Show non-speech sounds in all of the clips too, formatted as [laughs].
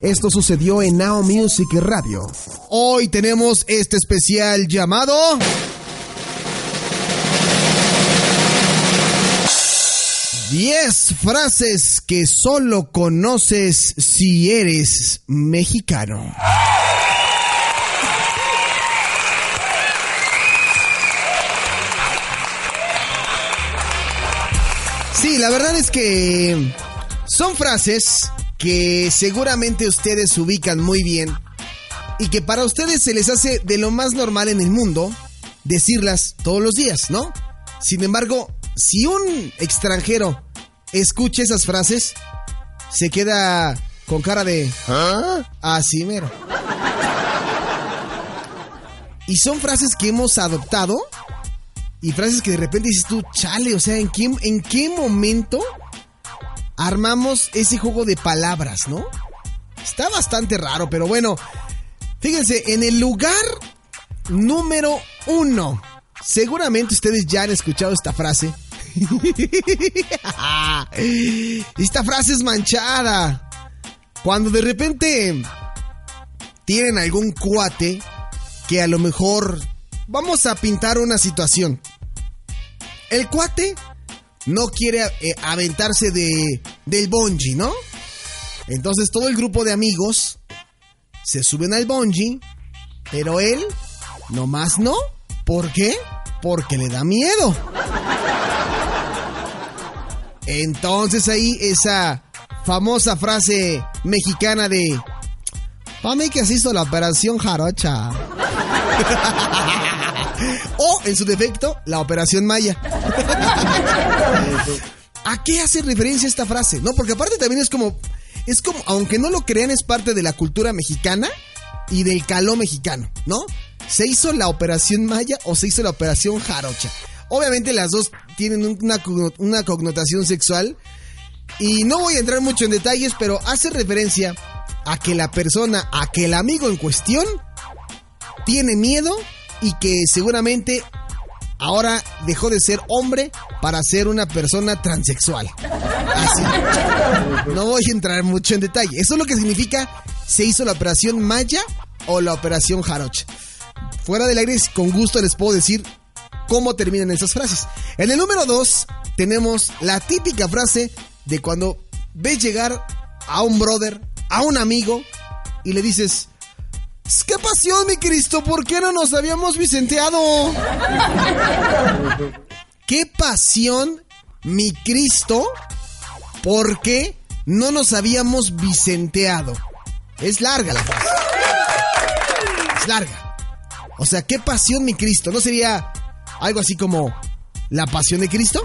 Esto sucedió en Now Music Radio. Hoy tenemos este especial llamado 10 frases que solo conoces si eres mexicano. Sí, la verdad es que son frases que seguramente ustedes ubican muy bien y que para ustedes se les hace de lo más normal en el mundo decirlas todos los días, ¿no? Sin embargo, si un extranjero escucha esas frases, se queda con cara de... ¿Ah? Así mero. Y son frases que hemos adoptado y frases que de repente dices tú, chale, o sea, ¿en qué, en qué momento armamos ese juego de palabras, no? Está bastante raro, pero bueno, fíjense, en el lugar número uno, seguramente ustedes ya han escuchado esta frase. [laughs] esta frase es manchada. Cuando de repente tienen algún cuate que a lo mejor vamos a pintar una situación. El cuate no quiere eh, aventarse de, del bungee, ¿no? Entonces todo el grupo de amigos se suben al bungee, pero él nomás no. ¿Por qué? Porque le da miedo. Entonces ahí esa famosa frase mexicana de... Para que se hizo la operación jarocha. [laughs] o, en su defecto, la operación Maya. [laughs] ¿A qué hace referencia esta frase? No, porque aparte también es como, es como, aunque no lo crean, es parte de la cultura mexicana y del caló mexicano, ¿no? ¿Se hizo la operación Maya o se hizo la operación Jarocha? Obviamente las dos tienen una, una connotación sexual y no voy a entrar mucho en detalles, pero hace referencia a que la persona, a que el amigo en cuestión tiene miedo y que seguramente ahora dejó de ser hombre para ser una persona transexual. Así. No voy a entrar mucho en detalle. Eso es lo que significa se hizo la operación Maya o la operación Jaroch. Fuera del aire, con gusto les puedo decir cómo terminan esas frases. En el número 2 tenemos la típica frase de cuando ves llegar a un brother, a un amigo, y le dices, ¡Qué pasión, mi Cristo! ¿Por qué no nos habíamos vicenteado? ¡Qué pasión, mi Cristo! ¿Por qué no nos habíamos vicenteado? Es larga la frase. Es larga. O sea, qué pasión, mi Cristo. ¿No sería algo así como la pasión de Cristo?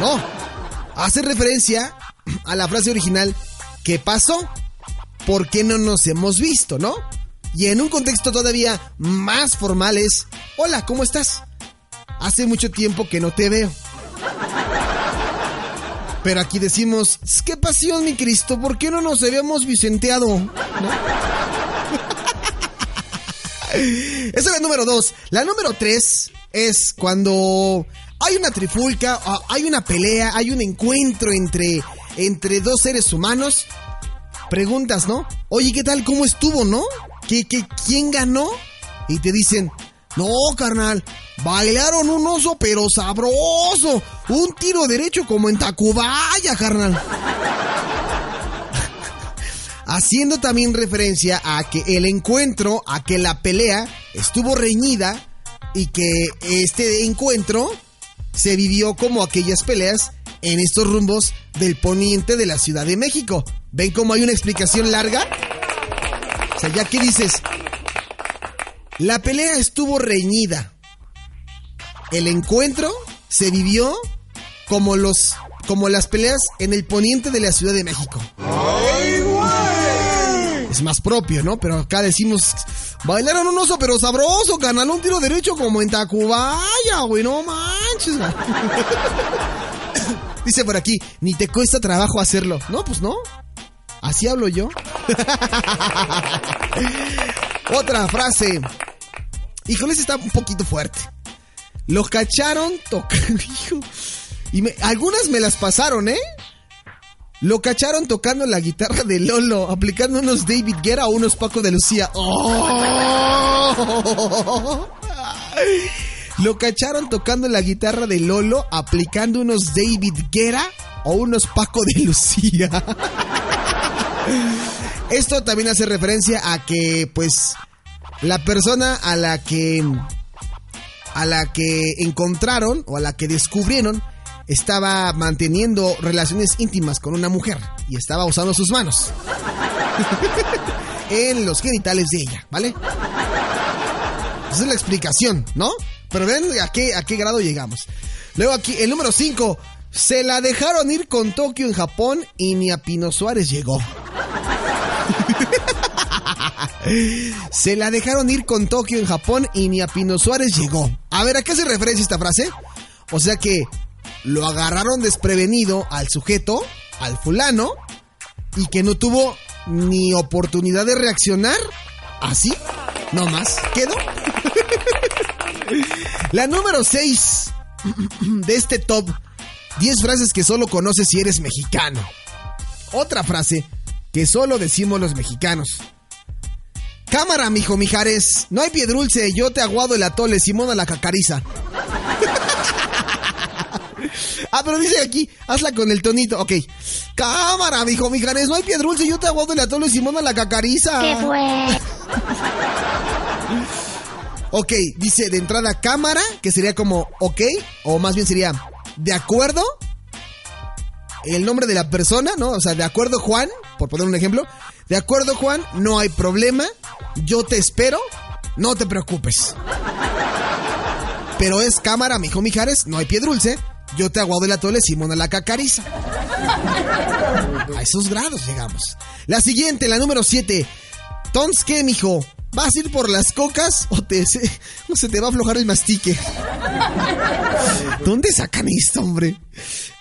No. Hace referencia a la frase original, ¿qué pasó? ¿Por qué no nos hemos visto, no? Y en un contexto todavía más formal es, hola, ¿cómo estás? Hace mucho tiempo que no te veo. Pero aquí decimos, qué pasión, mi Cristo, ¿por qué no nos habíamos vicenteado? [laughs] Esa es la número dos. La número tres es cuando hay una trifulca, hay una pelea, hay un encuentro entre, entre dos seres humanos preguntas, ¿no? Oye, ¿qué tal? ¿Cómo estuvo, no? ¿Qué, qué, quién ganó? Y te dicen, no, carnal, bailaron un oso pero sabroso. Un tiro derecho como en Tacubaya, carnal. [laughs] Haciendo también referencia a que el encuentro, a que la pelea estuvo reñida y que este encuentro se vivió como aquellas peleas en estos rumbos del poniente de la Ciudad de México. ¿Ven cómo hay una explicación larga? O sea, ya que dices, la pelea estuvo reñida. El encuentro se vivió como los como las peleas en el poniente de la Ciudad de México. ¡Ay, es más propio, ¿no? Pero acá decimos, bailaron un oso pero sabroso, canal un tiro derecho como en Tacubaya, güey, no manches. [laughs] Dice por aquí, ni te cuesta trabajo hacerlo. No, pues no. Así hablo yo. Otra frase. Híjole, está un poquito fuerte. Lo cacharon tocando. [laughs] Y algunas me las pasaron, ¿eh? Lo cacharon tocando la guitarra de Lolo, aplicando unos David Guerra o unos Paco de Lucía. ¡Oh! Lo cacharon tocando la guitarra de Lolo, aplicando unos David Guerra o unos Paco de Lucía. Esto también hace referencia a que, pues, la persona a la que a la que encontraron o a la que descubrieron estaba manteniendo relaciones íntimas con una mujer y estaba usando sus manos [laughs] en los genitales de ella, ¿vale? Esa es la explicación, ¿no? Pero ven a qué, a qué grado llegamos. Luego aquí, el número 5. Se la dejaron ir con Tokio en Japón y ni a Pino Suárez llegó. [laughs] Se la dejaron ir con Tokio en Japón y ni a Pino Suárez llegó. A ver, ¿a qué se referencia esta frase? O sea que lo agarraron desprevenido al sujeto, al fulano, y que no tuvo ni oportunidad de reaccionar. Así, no más, quedó. [laughs] La número 6 de este top 10 frases que solo conoces si eres mexicano. Otra frase que solo decimos los mexicanos. Cámara, mijo Mijares. No hay piedrulce, yo te aguado el atole, Simona la cacariza. [laughs] ah, pero dice aquí, hazla con el tonito. Ok. Cámara, mijo Mijares, no hay piedrulce, yo te aguado el atole, Simona la cacariza. ¿Qué fue? [laughs] ok, dice de entrada cámara, que sería como ok, o más bien sería de acuerdo. El nombre de la persona, ¿no? O sea, de acuerdo Juan, por poner un ejemplo. De acuerdo, Juan, no hay problema. Yo te espero. No te preocupes. Pero es cámara, mijo Mijares, no hay pie dulce. Yo te aguado el atole, Simona la cacariza. A esos grados llegamos. La siguiente, la número 7. Tons, ¿qué, mijo? ¿Vas a ir por las cocas o, te, se, o se te va a aflojar el mastique? ¿Dónde sacan esto, hombre?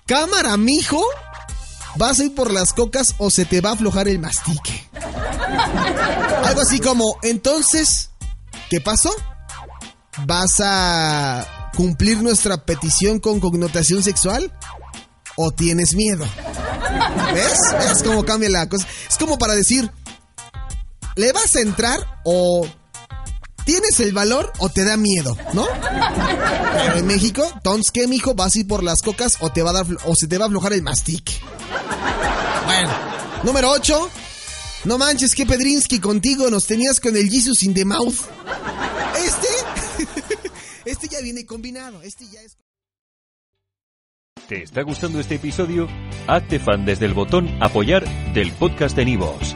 Cámara, mijo. ¿Vas a ir por las cocas o se te va a aflojar el mastique? Algo así como, entonces, ¿qué pasó? ¿Vas a cumplir nuestra petición con connotación sexual? ¿O tienes miedo? ¿Ves? ¿Ves cómo cambia la cosa? Es como para decir, ¿le vas a entrar o ¿Tienes el valor o te da miedo, no? Pero en México, entonces, ¿qué, mijo? ¿Vas a ir por las cocas o, te va a dar, o se te va a aflojar el mastique? Bueno, número 8. No manches, que Pedrinsky contigo nos tenías con el Jesus in the mouth. Este, [laughs] este ya viene combinado. Este ya es. ¿Te está gustando este episodio? Hazte fan desde el botón Apoyar del podcast de Nivos.